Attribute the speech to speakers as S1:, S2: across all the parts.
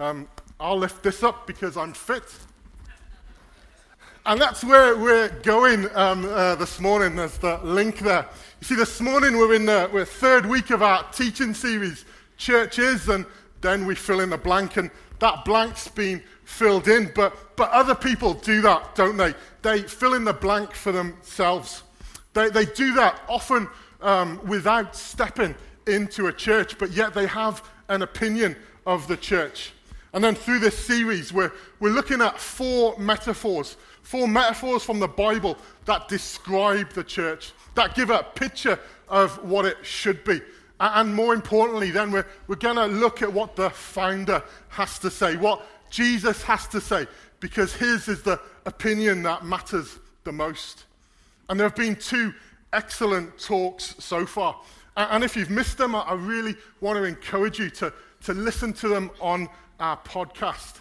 S1: Um, I'll lift this up because I'm fit. And that's where we're going um, uh, this morning. There's the link there. You see, this morning we're in the we're third week of our teaching series, Churches, and then we fill in the blank, and that blank's been filled in. But, but other people do that, don't they? They fill in the blank for themselves. They, they do that often um, without stepping into a church, but yet they have an opinion of the church. And then through this series, we're, we're looking at four metaphors, four metaphors from the Bible that describe the church, that give a picture of what it should be. And more importantly, then we're, we're going to look at what the founder has to say, what Jesus has to say, because his is the opinion that matters the most. And there have been two excellent talks so far. And if you've missed them, I really want to encourage you to, to listen to them on our podcast.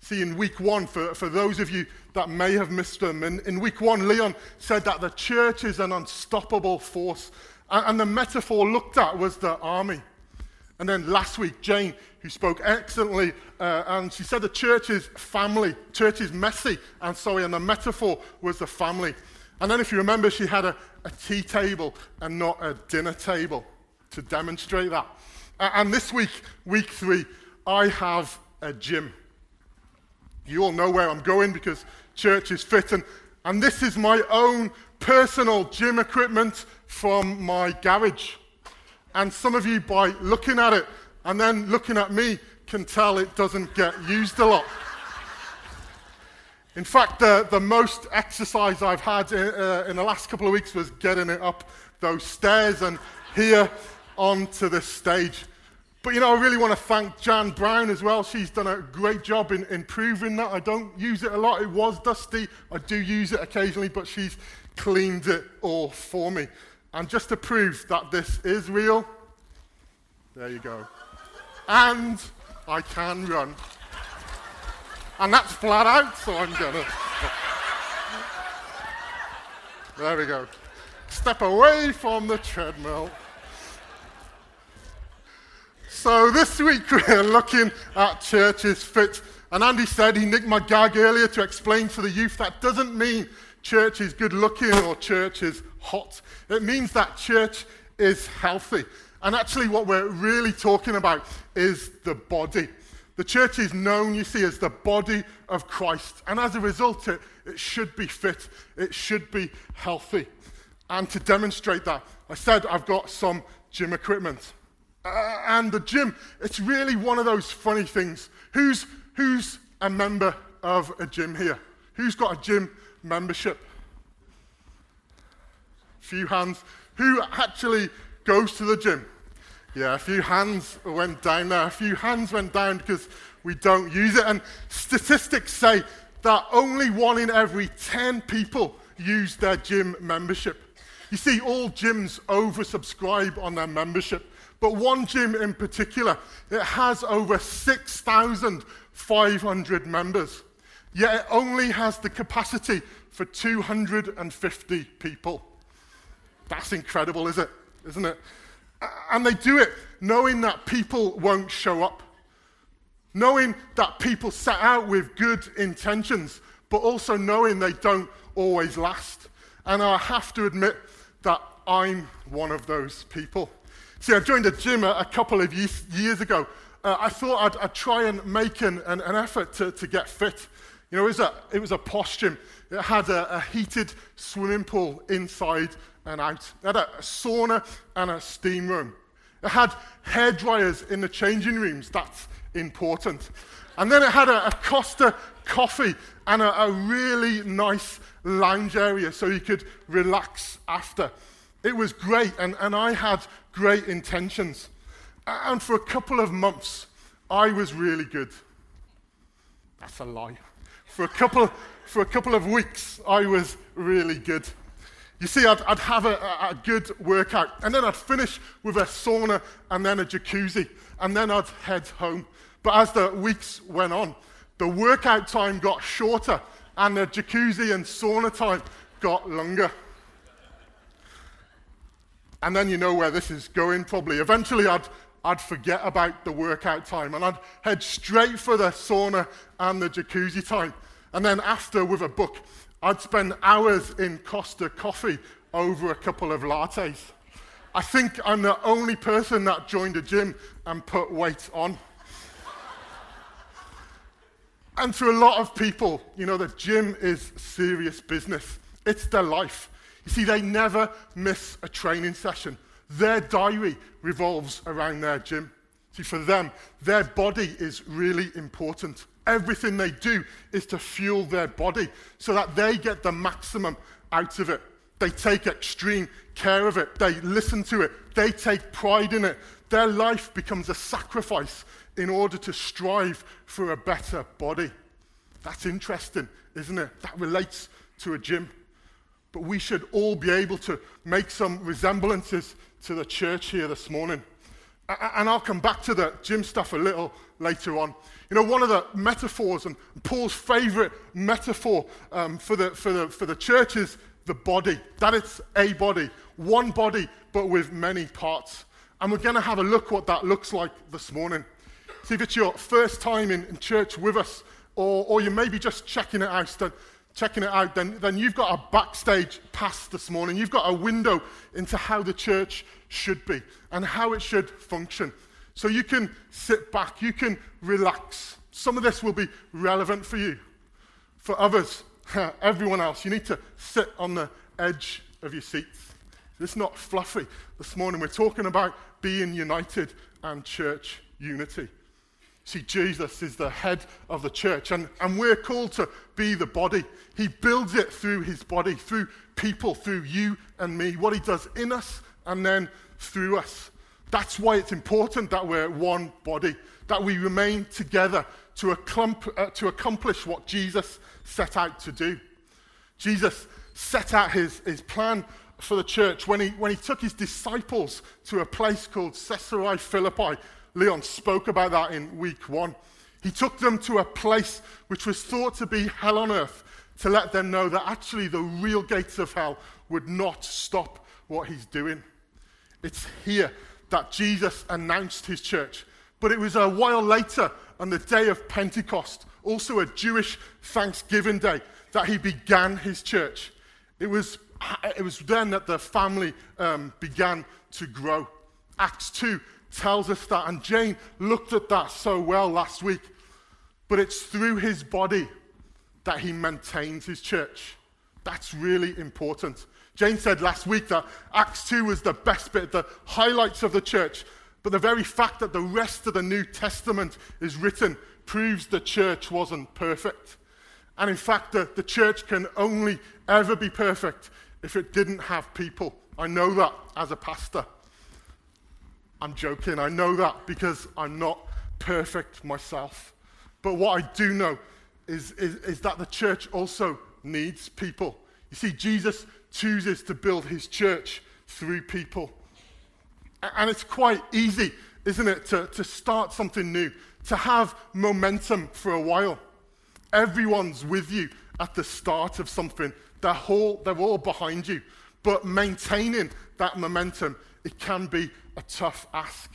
S1: See, in week one, for, for those of you that may have missed them, in, in week one, Leon said that the church is an unstoppable force. And, and the metaphor looked at was the army. And then last week, Jane, who spoke excellently, uh, and she said the church is family, church is messy, and sorry, and the metaphor was the family. And then, if you remember, she had a, a tea table and not a dinner table to demonstrate that. And this week, week three, I have a gym. You all know where I'm going because church is fit. And, and this is my own personal gym equipment from my garage. And some of you, by looking at it and then looking at me, can tell it doesn't get used a lot. In fact, the, the most exercise I've had in, uh, in the last couple of weeks was getting it up those stairs and here onto the stage. But you know, I really want to thank Jan Brown as well. She's done a great job in improving that. I don't use it a lot. It was dusty. I do use it occasionally, but she's cleaned it all for me. And just to prove that this is real, there you go. And I can run. And that's flat out, so I'm gonna. There we go. Step away from the treadmill. So this week we're looking at churches fit. And Andy said he nicked my gag earlier to explain to the youth that doesn't mean church is good looking or church is hot. It means that church is healthy. And actually, what we're really talking about is the body. The church is known, you see, as the body of Christ. And as a result, it, it should be fit, it should be healthy. And to demonstrate that, I said I've got some gym equipment. Uh, and the gym, it's really one of those funny things. Who's, who's a member of a gym here? Who's got a gym membership? Few hands. Who actually goes to the gym? Yeah, a few hands went down there. A few hands went down because we don't use it. And statistics say that only one in every 10 people use their gym membership. You see, all gyms oversubscribe on their membership. But one gym in particular, it has over 6,500 members. Yet it only has the capacity for 250 people. That's incredible, is it? Isn't it? And they do it knowing that people won't show up, knowing that people set out with good intentions, but also knowing they don't always last. And I have to admit that I'm one of those people. See, I joined a gym a, a couple of years, years ago. Uh, I thought I'd, I'd, try and make an, an, an effort to, to, get fit. You know, it was a, it was a posh gym. It had a, a heated swimming pool inside and out. It had a sauna and a steam room. It had hair dryers in the changing rooms. That's important. And then it had a, a Costa coffee and a, a really nice lounge area so you could relax after. It was great, and, and I had great intentions. And for a couple of months, I was really good. That's a lie. For a couple, for a couple of weeks, I was really good. You see, I'd, I'd have a, a, good workout, and then I'd finish with a sauna and then a jacuzzi, and then I'd head home. But as the weeks went on, the workout time got shorter, and the jacuzzi and sauna time got longer. And then you know where this is going, probably. Eventually, I'd, I'd forget about the workout time and I'd head straight for the sauna and the jacuzzi time. And then after, with a book, I'd spend hours in Costa coffee over a couple of lattes. I think I'm the only person that joined a gym and put weight on. and to a lot of people, you know, the gym is serious business. It's their life. You see, they never miss a training session. Their diary revolves around their gym. See, for them, their body is really important. Everything they do is to fuel their body so that they get the maximum out of it. They take extreme care of it. They listen to it. They take pride in it. Their life becomes a sacrifice in order to strive for a better body. That's interesting, isn't it? That relates to a gym. But we should all be able to make some resemblances to the church here this morning. And I'll come back to the gym stuff a little later on. You know, one of the metaphors, and Paul's favorite metaphor um, for, the, for, the, for the church is the body. That it's a body, one body, but with many parts. And we're going to have a look what that looks like this morning. See if it's your first time in, in church with us, or, or you may be just checking it out, then, checking it out, then, then you've got a backstage pass this morning. You've got a window into how the church should be and how it should function. So you can sit back, you can relax. Some of this will be relevant for you. For others, everyone else, you need to sit on the edge of your seats. It's not fluffy. This morning we're talking about being united and church unity. See, Jesus is the head of the church, and, and we're called to be the body. He builds it through his body, through people, through you and me, what he does in us and then through us. That's why it's important that we're one body, that we remain together to, accomp- uh, to accomplish what Jesus set out to do. Jesus set out his, his plan for the church when he, when he took his disciples to a place called Caesarea Philippi Leon spoke about that in week one. He took them to a place which was thought to be hell on earth to let them know that actually the real gates of hell would not stop what he's doing. It's here that Jesus announced his church. But it was a while later, on the day of Pentecost, also a Jewish Thanksgiving day, that he began his church. It was, it was then that the family um, began to grow. Acts 2 tells us that. And Jane looked at that so well last week. But it's through his body that he maintains his church. That's really important. Jane said last week that Acts 2 was the best bit, the highlights of the church. But the very fact that the rest of the New Testament is written proves the church wasn't perfect. And in fact, the, the church can only ever be perfect if it didn't have people. I know that as a pastor. I'm joking. I know that because I'm not perfect myself. But what I do know is, is, is, that the church also needs people. You see, Jesus chooses to build his church through people. And it's quite easy, isn't it, to, to start something new, to have momentum for a while. Everyone's with you at the start of something, they're all, they're all behind you. But maintaining that momentum, it can be a tough ask.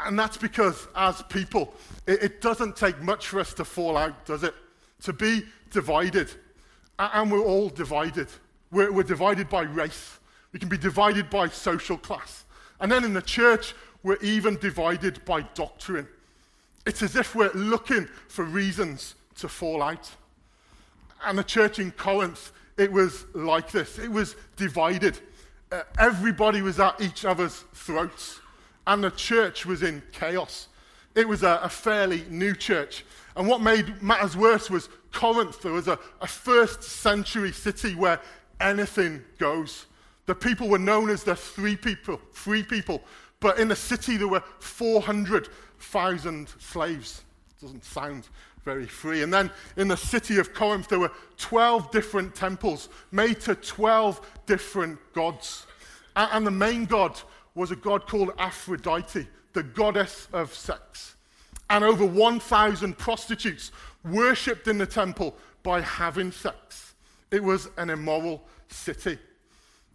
S1: And that's because, as people, it, it, doesn't take much for us to fall out, does it? To be divided. And we're all divided. We're, we're divided by race, we can be divided by social class. And then in the church, we're even divided by doctrine. It's as if we're looking for reasons to fall out. And the church in Corinth, it was like this it was divided uh, everybody was at each other's throats, and the church was in chaos. It was a, a fairly new church. And what made matters worse was Corinth. There was a, a first century city where anything goes. The people were known as the three people, free people. But in the city, there were 400,000 slaves. Doesn't sound very free. And then in the city of Corinth, there were 12 different temples made to 12 different gods. And the main god was a god called Aphrodite, the goddess of sex. And over 1,000 prostitutes worshipped in the temple by having sex. It was an immoral city.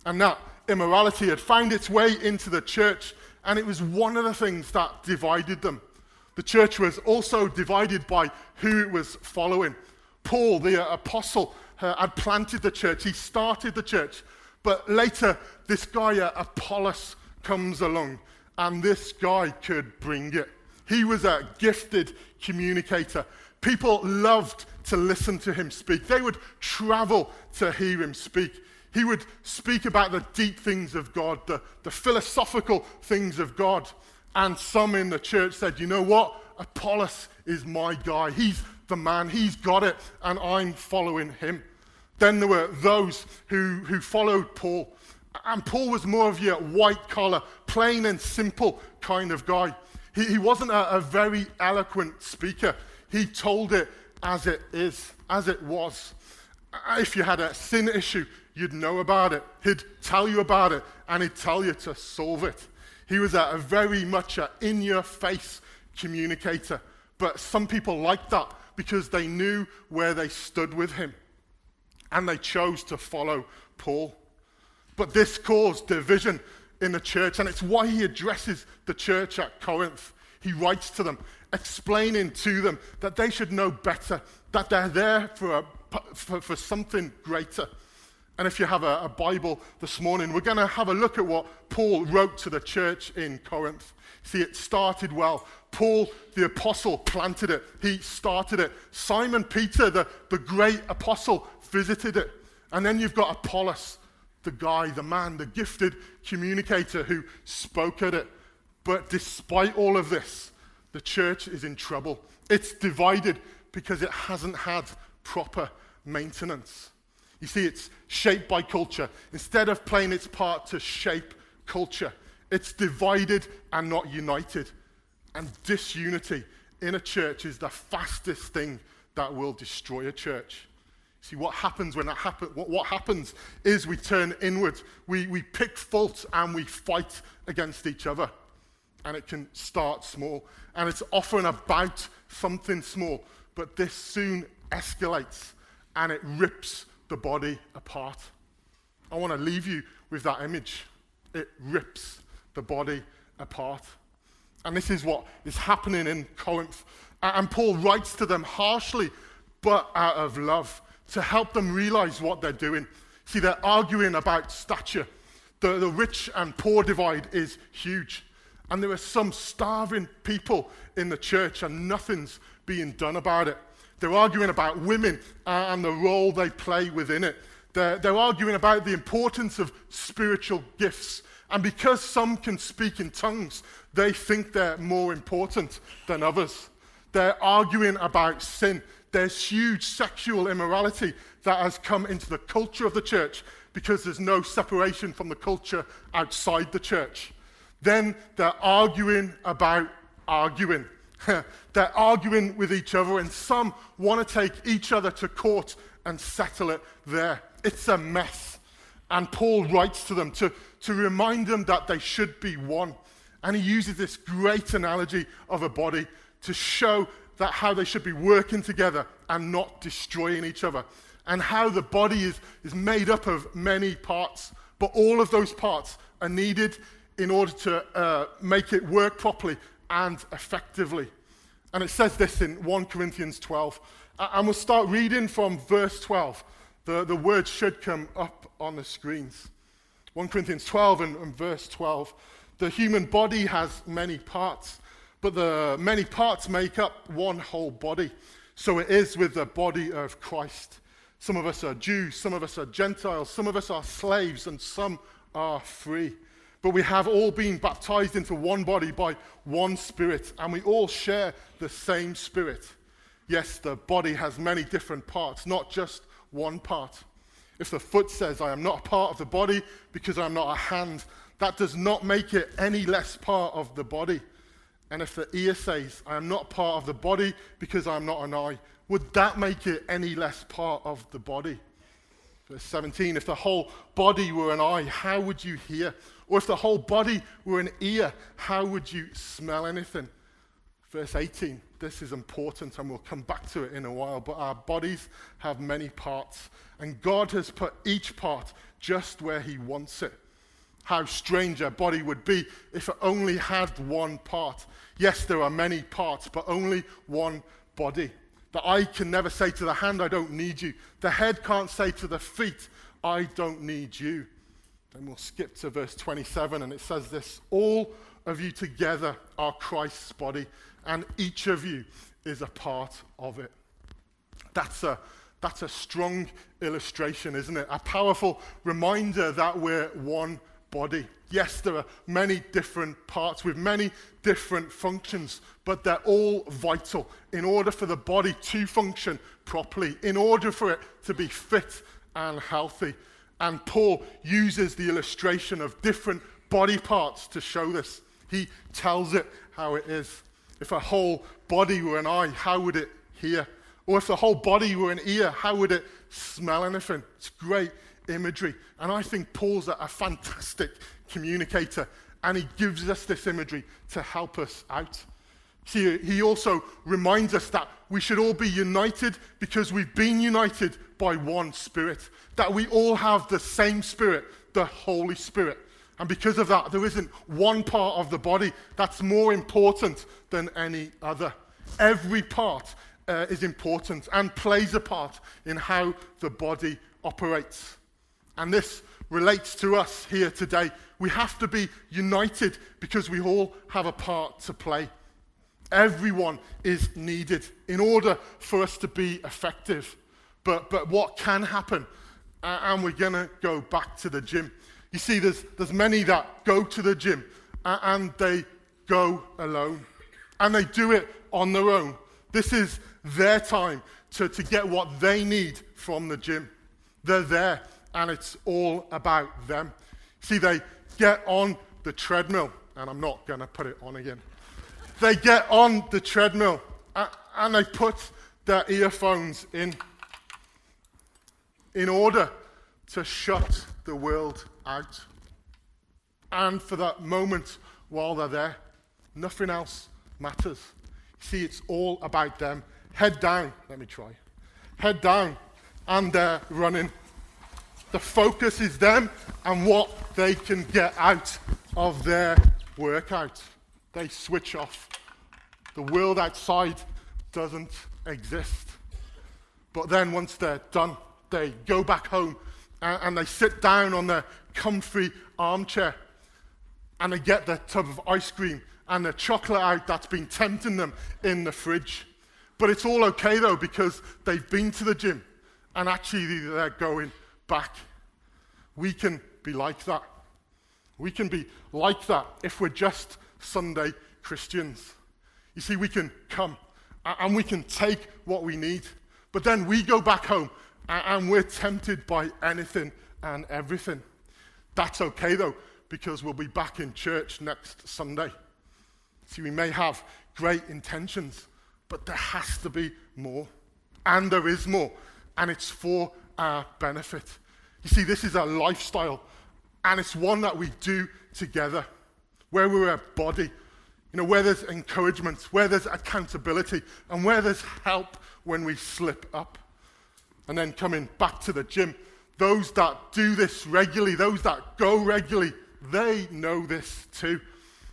S1: And that immorality had found its way into the church And it was one of the things that divided them. The church was also divided by who it was following. Paul, the apostle, uh, had planted the church, he started the church. But later, this guy, uh, Apollos, comes along, and this guy could bring it. He was a gifted communicator. People loved to listen to him speak, they would travel to hear him speak. He would speak about the deep things of God, the, the philosophical things of God. And some in the church said, you know what? Apollos is my guy. He's the man. He's got it. And I'm following him. Then there were those who, who followed Paul. And Paul was more of your white collar, plain and simple kind of guy. He, he wasn't a, a very eloquent speaker. He told it as it is, as it was. Uh, if you had a sin issue, you'd know about it. He'd tell you about it, and he'd tell you to solve it. He was a, a very much an in your face communicator. But some people liked that because they knew where they stood with him. And they chose to follow Paul. But this caused division in the church, and it's why he addresses the church at Corinth. He writes to them, explaining to them that they should know better, that they're there for, a, for, for something greater. And if you have a, a Bible this morning, we're going to have a look at what Paul wrote to the church in Corinth. See, it started well. Paul, the apostle, planted it. He started it. Simon Peter, the, the great apostle, visited it. And then you've got Apollos, the guy, the man, the gifted communicator who spoke at it. But despite all of this, the church is in trouble. It's divided because it hasn't had proper maintenance. You see, it's shaped by culture. Instead of playing its part to shape culture, it's divided and not united. And disunity in a church is the fastest thing that will destroy a church. See, what happens when that happens, what, what happens is we turn inward, we, we pick fault and we fight against each other and it can start small. And it's often about something small, but this soon escalates and it rips the body apart. I want to leave you with that image. It rips the body apart. And this is what is happening in Corinth. And Paul writes to them harshly, but out of love, to help them realize what they're doing. See, they're arguing about stature. The, the rich and poor divide is huge. And there are some starving people in the church, and nothing's being done about it. They're arguing about women uh, and the role they play within it. They're, they're arguing about the importance of spiritual gifts. And because some can speak in tongues, they think they're more important than others. They're arguing about sin. There's huge sexual immorality that has come into the culture of the church because there's no separation from the culture outside the church. Then they're arguing about arguing. they're arguing with each other, and some want to take each other to court and settle it there. It's a mess. And Paul writes to them to, to remind them that they should be one. And he uses this great analogy of a body to show that how they should be working together and not destroying each other. And how the body is, is made up of many parts, but all of those parts are needed in order to uh, make it work properly and effectively. And it says this in 1 Corinthians 12. And we'll start reading from verse 12. The, the words should come up on the screens. 1 Corinthians 12 and, and verse 12. The human body has many parts, but the many parts make up one whole body. So it is with the body of Christ. Some of us are Jews, some of us are Gentiles, some of us are slaves, and some are free. But we have all been baptized into one body by one Spirit, and we all share the same Spirit. Yes, the body has many different parts, not just one part. If the foot says, I am not a part of the body because I'm not a hand, that does not make it any less part of the body. And if the ear says, I am not part of the body because I'm not an eye, would that make it any less part of the body? Verse 17, if the whole body were an eye, how would you hear? Or if the whole body were an ear, how would you smell anything? Verse 18, this is important and we'll come back to it in a while, but our bodies have many parts, and God has put each part just where He wants it. how strange a body would be if it only had one part. Yes, there are many parts, but only one body. The eye can never say to the hand, I don't need you. The head can't say to the feet, I don't need you. Then we'll skip to verse 27, and it says this All of you together are Christ's body, and each of you is a part of it. That's a, that's a strong illustration, isn't it? A powerful reminder that we're one body. Yes, there are many different parts with many different functions, but they're all vital in order for the body to function properly, in order for it to be fit and healthy. And Paul uses the illustration of different body parts to show this. He tells it how it is. If a whole body were an eye, how would it hear? Or if the whole body were an ear, how would it smell anything? It's great imagery. And I think Paul's a, fantastic communicator. And he gives us this imagery to help us out. See, he also reminds us that we should all be united because we've been united by one Spirit. That we all have the same Spirit, the Holy Spirit. And because of that, there isn't one part of the body that's more important than any other. Every part uh, is important and plays a part in how the body operates. And this relates to us here today. We have to be united because we all have a part to play. Everyone is needed in order for us to be effective. But, but what can happen? Uh, and we're going to go back to the gym. You see, there's, there's many that go to the gym and they go alone. And they do it on their own. This is their time to, to get what they need from the gym. They're there and it's all about them. See, they get on the treadmill, and I'm not going to put it on again. They get on the treadmill and they put their earphones in in order to shut the world out. And for that moment while they're there, nothing else matters. See, it's all about them. Head down. Let me try. Head down. And they're running the focus is them and what they can get out of their workout. They switch off. The world outside doesn't exist. But then once they're done, they go back home and, and they sit down on their comfy armchair and they get their tub of ice cream and the chocolate out that's been tempting them in the fridge. But it's all okay though because they've been to the gym and actually they're going back. We can be like that. We can be like that if we're just Sunday Christians. You see, we can come and we can take what we need, but then we go back home and we're tempted by anything and everything. That's okay though, because we'll be back in church next Sunday. See, we may have great intentions, but there has to be more. And there is more. And it's for our benefit. You see, this is a lifestyle, and it's one that we do together, where we're a body, you know, where there's encouragement, where there's accountability, and where there's help when we slip up. And then coming back to the gym, those that do this regularly, those that go regularly, they know this too.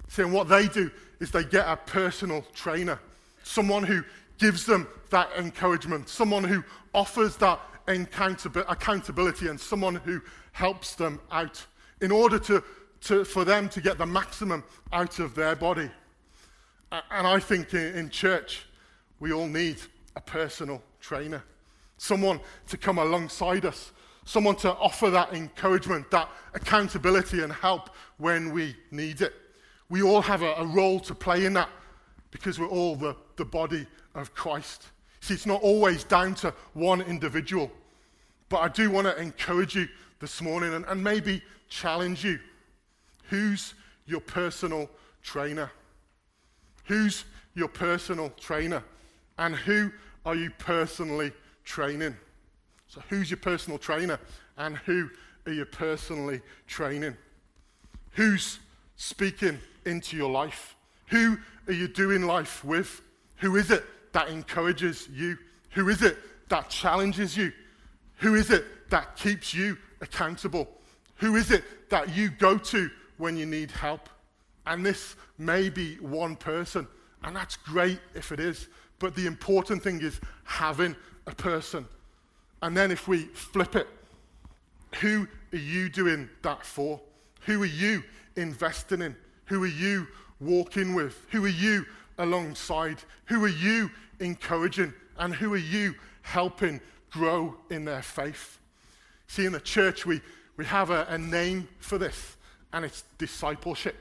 S1: See, and what they do is they get a personal trainer, someone who gives them that encouragement, someone who offers that accountability, and someone who helps them out in order to, to, for them to get the maximum out of their body. And I think in, in church, we all need a personal trainer, someone to come alongside us, someone to offer that encouragement, that accountability, and help when we need it. We all have a, a role to play in that because we're all the, the body of Christ. See, it's not always down to one individual, but I do want to encourage you this morning and, and maybe challenge you. Who's your personal trainer? Who's your personal trainer? And who are you personally training? So, who's your personal trainer? And who are you personally training? Who's speaking into your life? Who are you doing life with? Who is it that encourages you? Who is it that challenges you? Who is it that keeps you accountable? Who is it that you go to when you need help. And this may be one person, and that's great if it is. But the important thing is having a person. And then if we flip it, who are you doing that for? Who are you investing in? Who are you walking with? Who are you alongside? Who are you encouraging? And who are you helping grow in their faith? See, in the church, we, we have a, a name for this, and it's discipleship.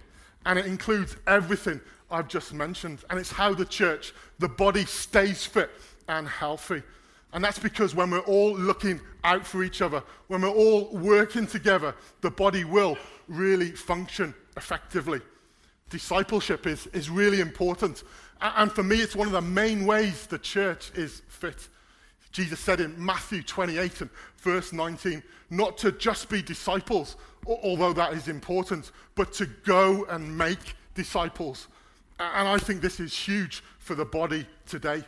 S1: And it includes everything I've just mentioned. And it's how the church, the body, stays fit and healthy. And that's because when we're all looking out for each other, when we're all working together, the body will really function effectively. Discipleship is, is really important. And for me, it's one of the main ways the church is fit. Jesus said in Matthew 28 and verse 19, not to just be disciples, although that is important, but to go and make disciples. And I think this is huge for the body today.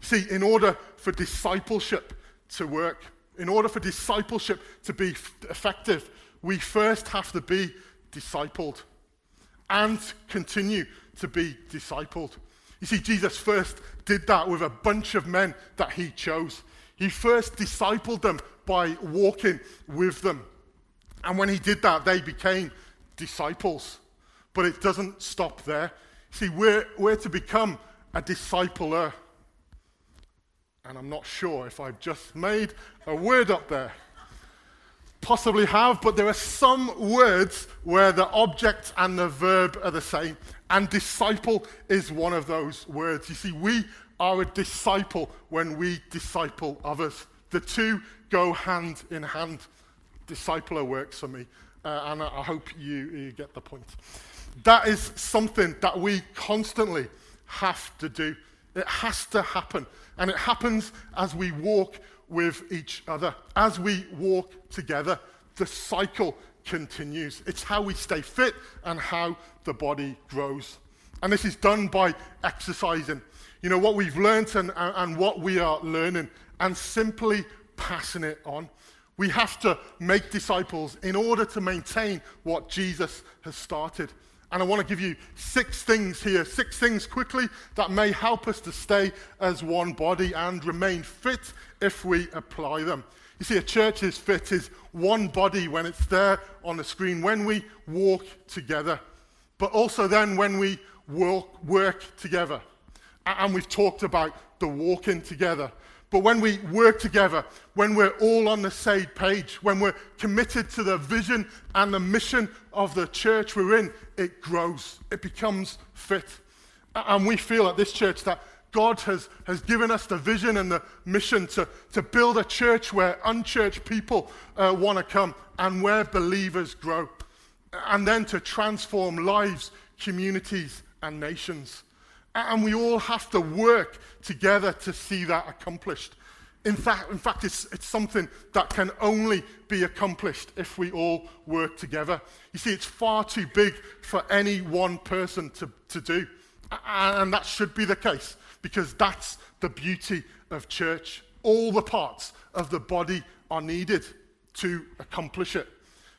S1: See, in order for discipleship to work, in order for discipleship to be effective, we first have to be discipled and continue to be discipled. You see, Jesus first did that with a bunch of men that he chose. He first discipled them by walking with them. And when he did that, they became disciples. But it doesn't stop there. See, we're, we're to become a discipler. And I'm not sure if I've just made a word up there. Possibly have, but there are some words where the object and the verb are the same. And disciple is one of those words. You see, we are a disciple when we disciple others. The two go hand in hand. Discipler works for me, uh, and I hope you, you get the point. That is something that we constantly have to do. It has to happen. And it happens as we walk with each other. As we walk together, the cycle continues. It's how we stay fit and how the body grows. And this is done by exercising. You know, what we've learned and, and what we are learning, and simply passing it on. We have to make disciples in order to maintain what Jesus has started. And I want to give you six things here, six things quickly that may help us to stay as one body and remain fit if we apply them. You see, a church is fit is one body when it's there on the screen, when we walk together, but also then when we work, work together. And we've talked about the walking together. But when we work together, when we're all on the same page, when we're committed to the vision and the mission of the church we're in, it grows. It becomes fit. And we feel at this church that God has, has given us the vision and the mission to, to build a church where unchurched people uh, want to come and where believers grow. And then to transform lives, communities, and nations. And we all have to work together to see that accomplished. In fact, in fact it's, it's something that can only be accomplished if we all work together. You see, it's far too big for any one person to, to do. And that should be the case because that's the beauty of church. All the parts of the body are needed to accomplish it.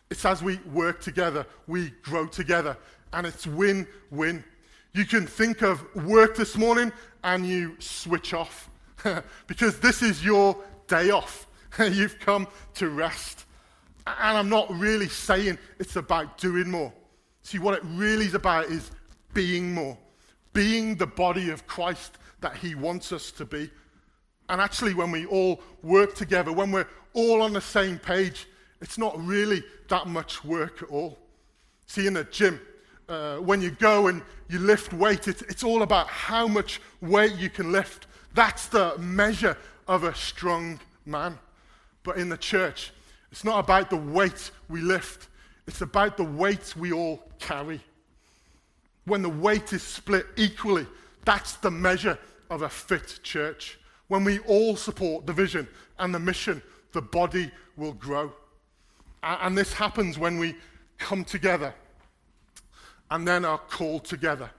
S1: It's as we work together, we grow together, and it's win win. You can think of work this morning and you switch off because this is your day off. You've come to rest. And I'm not really saying it's about doing more. See, what it really is about is being more, being the body of Christ that He wants us to be. And actually, when we all work together, when we're all on the same page, it's not really that much work at all. See, in the gym, uh, when you go and you lift weight, it's, it's all about how much weight you can lift. That's the measure of a strong man. But in the church, it's not about the weight we lift, it's about the weight we all carry. When the weight is split equally, that's the measure of a fit church. When we all support the vision and the mission, the body will grow. And this happens when we come together and then are called together.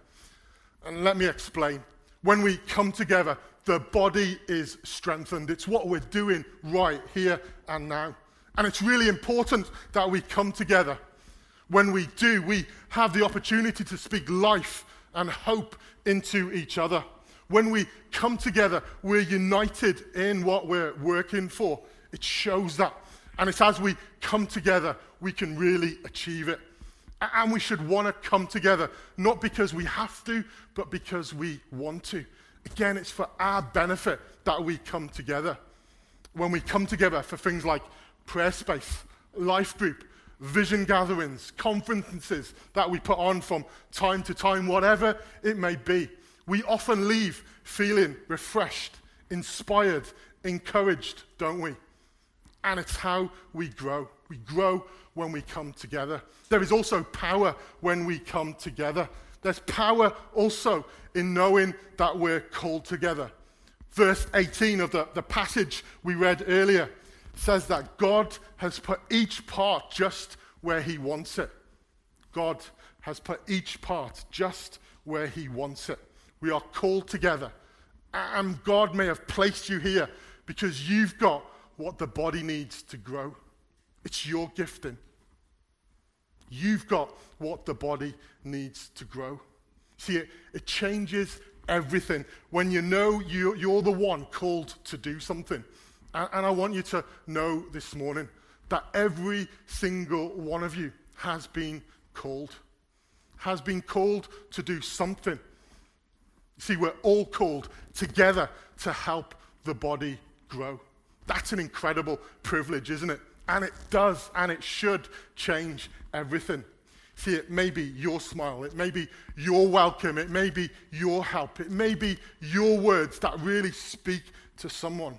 S1: And let me explain. When we come together, the body is strengthened. It's what we're doing right here and now. And it's really important that we come together. When we do, we have the opportunity to speak life and hope into each other. When we come together, we're united in what we're working for. It shows that. And it's as we come together, we can really achieve it. And we should want to come together, not because we have to, but because we want to. Again, it's for our benefit that we come together. When we come together for things like prayer space, life group, vision gatherings, conferences that we put on from time to time, whatever it may be, we often leave feeling refreshed, inspired, encouraged, don't we? And it's how we grow. We grow when we come together. There is also power when we come together. There's power also in knowing that we're called together. Verse 18 of the, the passage we read earlier says that God has put each part just where He wants it. God has put each part just where He wants it. We are called together. And God may have placed you here because you've got what the body needs to grow. It's your gifting. You've got what the body needs to grow. See, it, it changes everything when you know you, you're the one called to do something. And, and I want you to know this morning that every single one of you has been called, has been called to do something. See, we're all called together to help the body grow. That's an incredible privilege, isn't it? And it does, and it should change everything. See, it may be your smile, it may be your welcome, it may be your help, it may be your words that really speak to someone.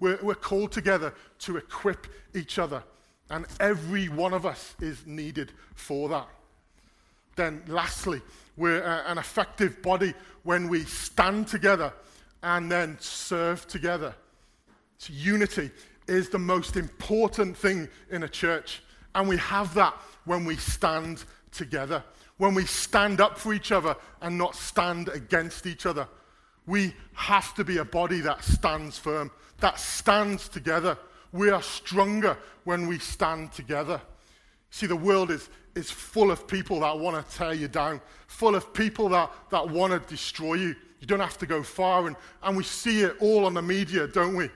S1: We're, we're called together to equip each other, and every one of us is needed for that. Then, lastly, we're a, an effective body when we stand together and then serve together. It's unity is the most important thing in a church. And we have that when we stand together, when we stand up for each other and not stand against each other. We have to be a body that stands firm, that stands together. We are stronger when we stand together. See, the world is, is full of people that want to tear you down, full of people that, that want to destroy you. You don't have to go far, and, and we see it all on the media, don't we?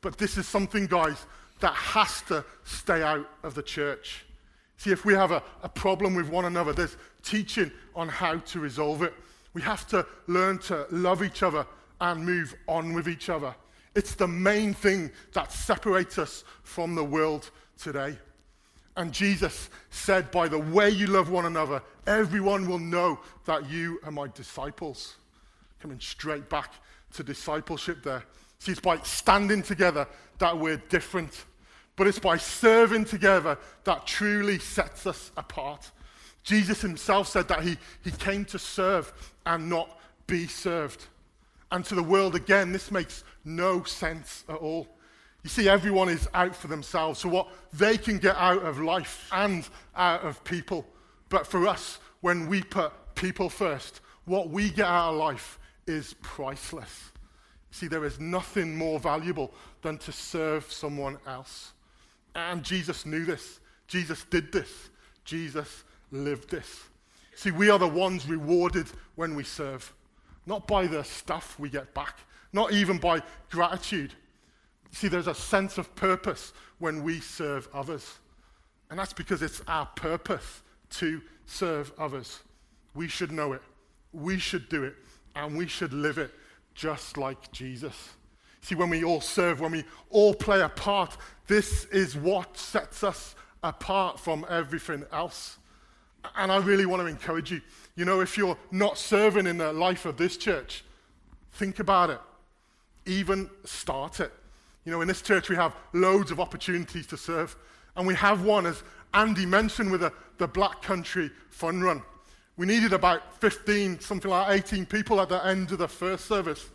S1: But this is something, guys, that has to stay out of the church. See, if we have a, a problem with one another, there's teaching on how to resolve it. We have to learn to love each other and move on with each other. It's the main thing that separates us from the world today. And Jesus said, By the way you love one another, everyone will know that you are my disciples. Coming straight back to discipleship there. See, it's by standing together that we're different, but it's by serving together that truly sets us apart. Jesus himself said that he, he came to serve and not be served. And to the world, again, this makes no sense at all. You see, everyone is out for themselves, so what they can get out of life and out of people. But for us, when we put people first, what we get out of life is priceless. See, there is nothing more valuable than to serve someone else. And Jesus knew this. Jesus did this. Jesus lived this. See, we are the ones rewarded when we serve, not by the stuff we get back, not even by gratitude. See, there's a sense of purpose when we serve others. And that's because it's our purpose to serve others. We should know it, we should do it, and we should live it just like Jesus. See, when we all serve, when we all play a part, this is what sets us apart from everything else. And I really want to encourage you. You know, if you're not serving in the life of this church, think about it. Even start it. You know, in this church, we have loads of opportunities to serve. And we have one, as Andy mentioned, with the, the Black Country Fun Run. We needed about 15, something like 18 people at the end of the first service.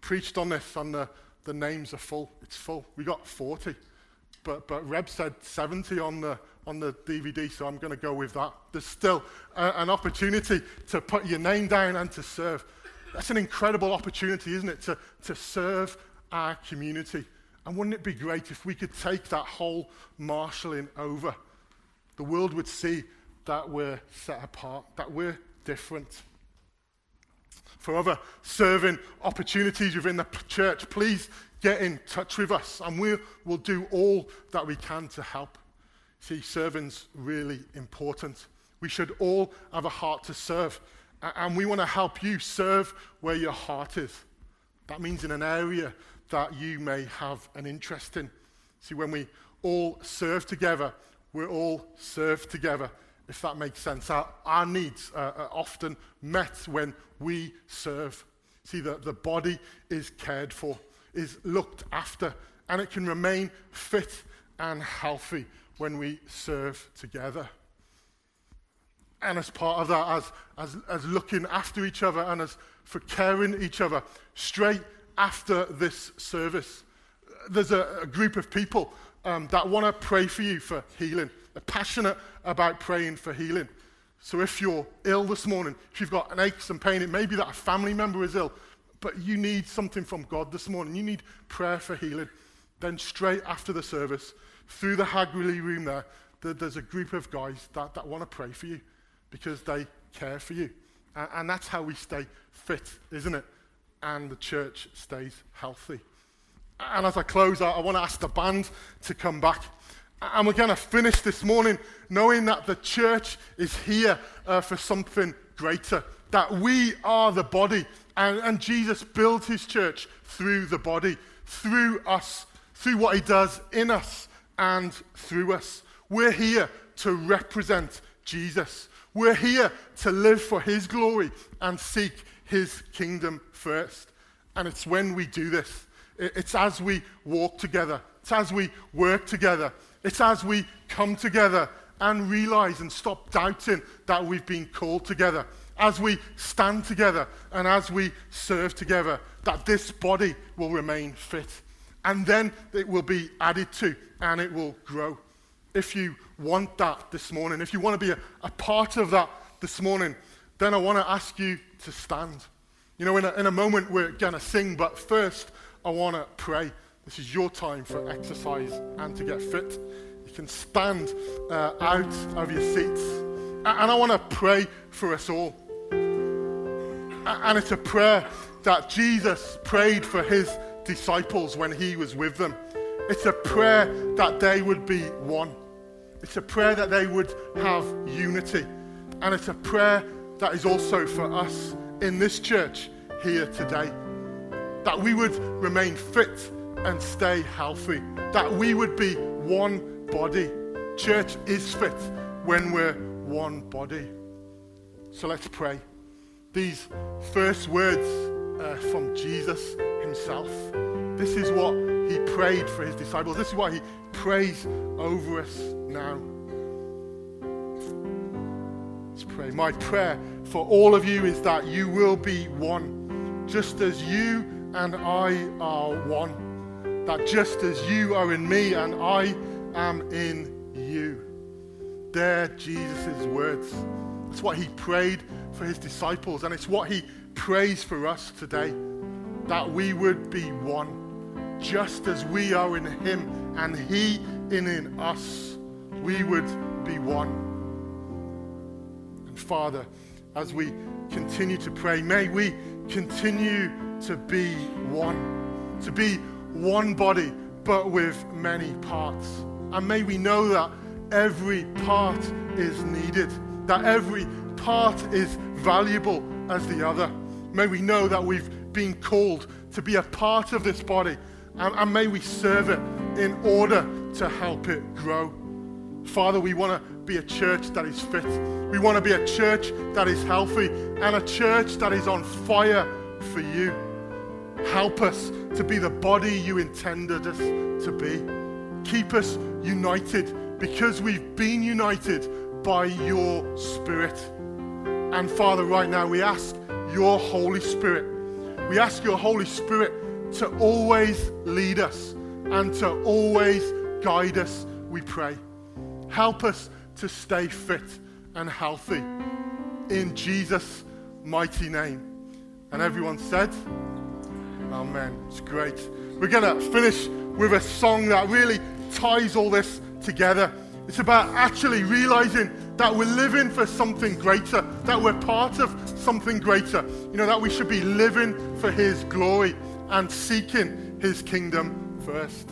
S1: Preached on this, and the, the names are full. It's full. We got 40. But, but Reb said 70 on the, on the DVD, so I'm going to go with that. There's still a, an opportunity to put your name down and to serve. That's an incredible opportunity, isn't it? To, to serve our community. And wouldn't it be great if we could take that whole marshalling over? The world would see that we're set apart, that we're different. For other serving opportunities within the church, please get in touch with us and we will do all that we can to help. See, serving's really important. We should all have a heart to serve. And we want to help you serve where your heart is. That means in an area that you may have an interest in. See, when we all serve together, we're all served together, if that makes sense. Our, our needs are, are often met when we serve. See, the, the body is cared for, is looked after, and it can remain fit and healthy when we serve together. And as part of that, as, as, as looking after each other and as for caring each other, straight after this service, there's a, a group of people um, that want to pray for you for healing. Passionate about praying for healing. So if you're ill this morning, if you've got an aches and pain, it may be that a family member is ill, but you need something from God this morning. You need prayer for healing. Then straight after the service, through the Hagley room there, there's a group of guys that, that want to pray for you because they care for you. And, and that's how we stay fit, isn't it? And the church stays healthy. And as I close, I, I want to ask the band to come back. And we're going to finish this morning knowing that the church is here uh, for something greater, that we are the body. And, and Jesus builds his church through the body, through us, through what he does in us and through us. We're here to represent Jesus. We're here to live for his glory and seek his kingdom first. And it's when we do this, it's as we walk together, it's as we work together, it's as we come together and realize and stop doubting that we've been called together, as we stand together and as we serve together, that this body will remain fit. And then it will be added to and it will grow. If you want that this morning, if you want to be a, a part of that this morning, then I want to ask you to stand. You know, in a, in a moment we're going to sing, but first I want to pray. This is your time for exercise and to get fit. You can stand uh, out of your seats. And I want to pray for us all. And it's a prayer that Jesus prayed for his disciples when he was with them. It's a prayer that they would be one. It's a prayer that they would have unity. And it's a prayer that is also for us in this church here today. That we would remain fit and stay healthy. That we would be one body. Church is fit when we're one body. So let's pray. These first words uh, from Jesus himself. This is what he prayed for his disciples. This is what he prays over us now. Let's pray. My prayer for all of you is that you will be one, just as you and I are one. That just as you are in me and I am in you. There, Jesus' words. That's what he prayed for his disciples, and it's what he prays for us today. That we would be one, just as we are in him and he in, in us. We would be one. And Father, as we continue to pray, may we continue to be one, to be one body, but with many parts. And may we know that every part is needed, that every part is valuable as the other. May we know that we've been called to be a part of this body, and, and may we serve it in order to help it grow. Father, we want to be a church that is fit. We want to be a church that is healthy and a church that is on fire for you. Help us to be the body you intended us to be. Keep us united because we've been united by your Spirit. And Father, right now we ask your Holy Spirit, we ask your Holy Spirit to always lead us and to always guide us, we pray. Help us to stay fit and healthy. In Jesus' mighty name. And everyone said, Amen. It's great. We're going to finish with a song that really ties all this together. It's about actually realizing that we're living for something greater, that we're part of something greater. You know, that we should be living for His glory and seeking His kingdom first.